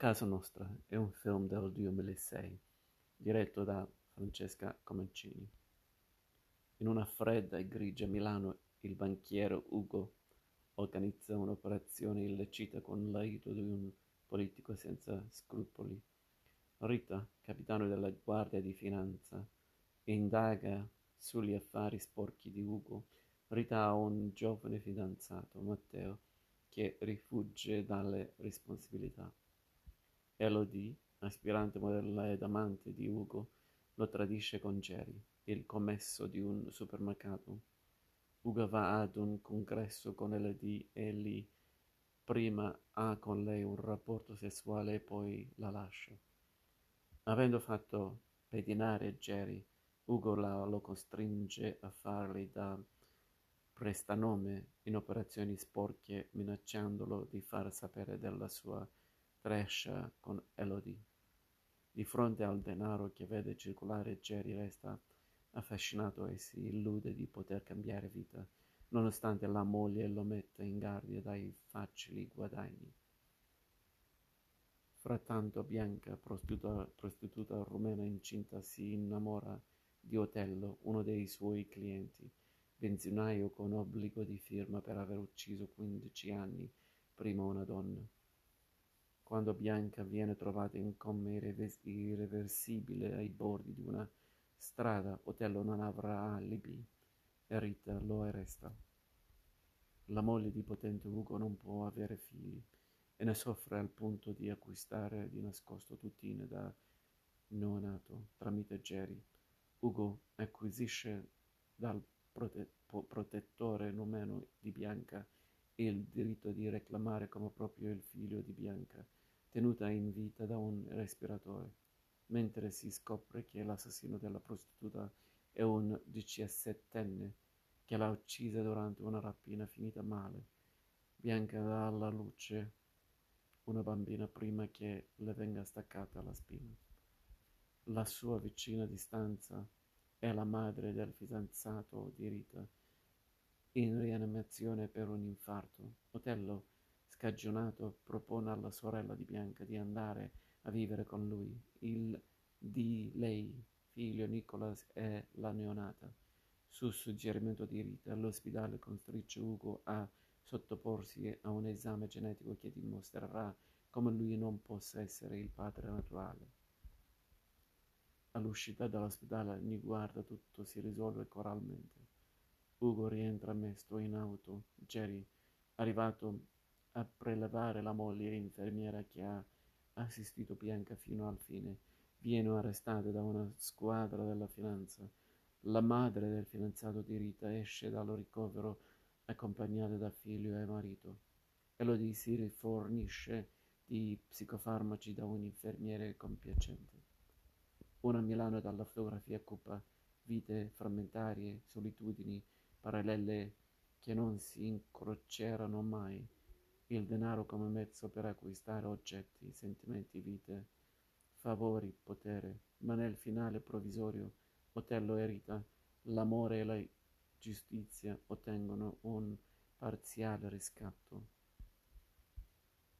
Casa Nostra è un film del 2006 diretto da Francesca Comencini. In una fredda e grigia Milano il banchiere Ugo organizza un'operazione illecita con l'aiuto di un politico senza scrupoli. Rita, capitano della Guardia di Finanza, indaga sugli affari sporchi di Ugo. Rita ha un giovane fidanzato, Matteo, che rifugge dalle responsabilità. Elodie, aspirante modella ed amante di Ugo, lo tradisce con Jerry, il commesso di un supermercato. Ugo va ad un congresso con Elodie e lì prima ha con lei un rapporto sessuale e poi la lascia. Avendo fatto pedinare Jerry, Ugo la, lo costringe a fargli da prestanome in operazioni sporche minacciandolo di far sapere della sua Trescia con Elodie. Di fronte al denaro che vede circolare, Jerry resta affascinato e si illude di poter cambiare vita, nonostante la moglie lo metta in guardia dai facili guadagni. Frattanto Bianca, prostituta, prostituta rumena incinta, si innamora di Otello, uno dei suoi clienti, benzinaio con obbligo di firma per aver ucciso quindici anni prima una donna. Quando Bianca viene trovata in coma irreversibile ai bordi di una strada, Otello non avrà alibi e Rita lo arresta. La moglie di potente Ugo non può avere figli e ne soffre al punto di acquistare di nascosto tutine da neonato tramite Jerry. Ugo acquisisce dal prote- protettore numeno di Bianca il diritto di reclamare come proprio il figlio di Bianca tenuta in vita da un respiratore, mentre si scopre che l'assassino della prostituta è un diciassettenne che l'ha uccisa durante una rapina finita male. Bianca dà alla luce una bambina prima che le venga staccata la spina. La sua vicina di stanza è la madre del fidanzato di Rita, in rianimazione per un infarto. Otello scagionato propone alla sorella di Bianca di andare a vivere con lui. Il di lei, figlio Nicholas, è la neonata. Su suggerimento di Rita, l'ospedale costringe Ugo a sottoporsi a un esame genetico che dimostrerà come lui non possa essere il padre naturale. All'uscita dall'ospedale, Ni guarda tutto si risolve coralmente. Ugo rientra mesto in auto. Jerry, arrivato a prelevare la moglie infermiera che ha assistito Bianca fino al fine. Viene arrestata da una squadra della finanza. La madre del fidanzato di Rita esce dal ricovero accompagnata da figlio e marito. Elodie si rifornisce di psicofarmaci da un infermiere compiacente. Una Milano dalla fotografia cupa, vite frammentarie, solitudini parallele che non si incroceranno mai il denaro come mezzo per acquistare oggetti, sentimenti, vite, favori, potere, ma nel finale provvisorio Otello e Rita, l'amore e la giustizia ottengono un parziale riscatto.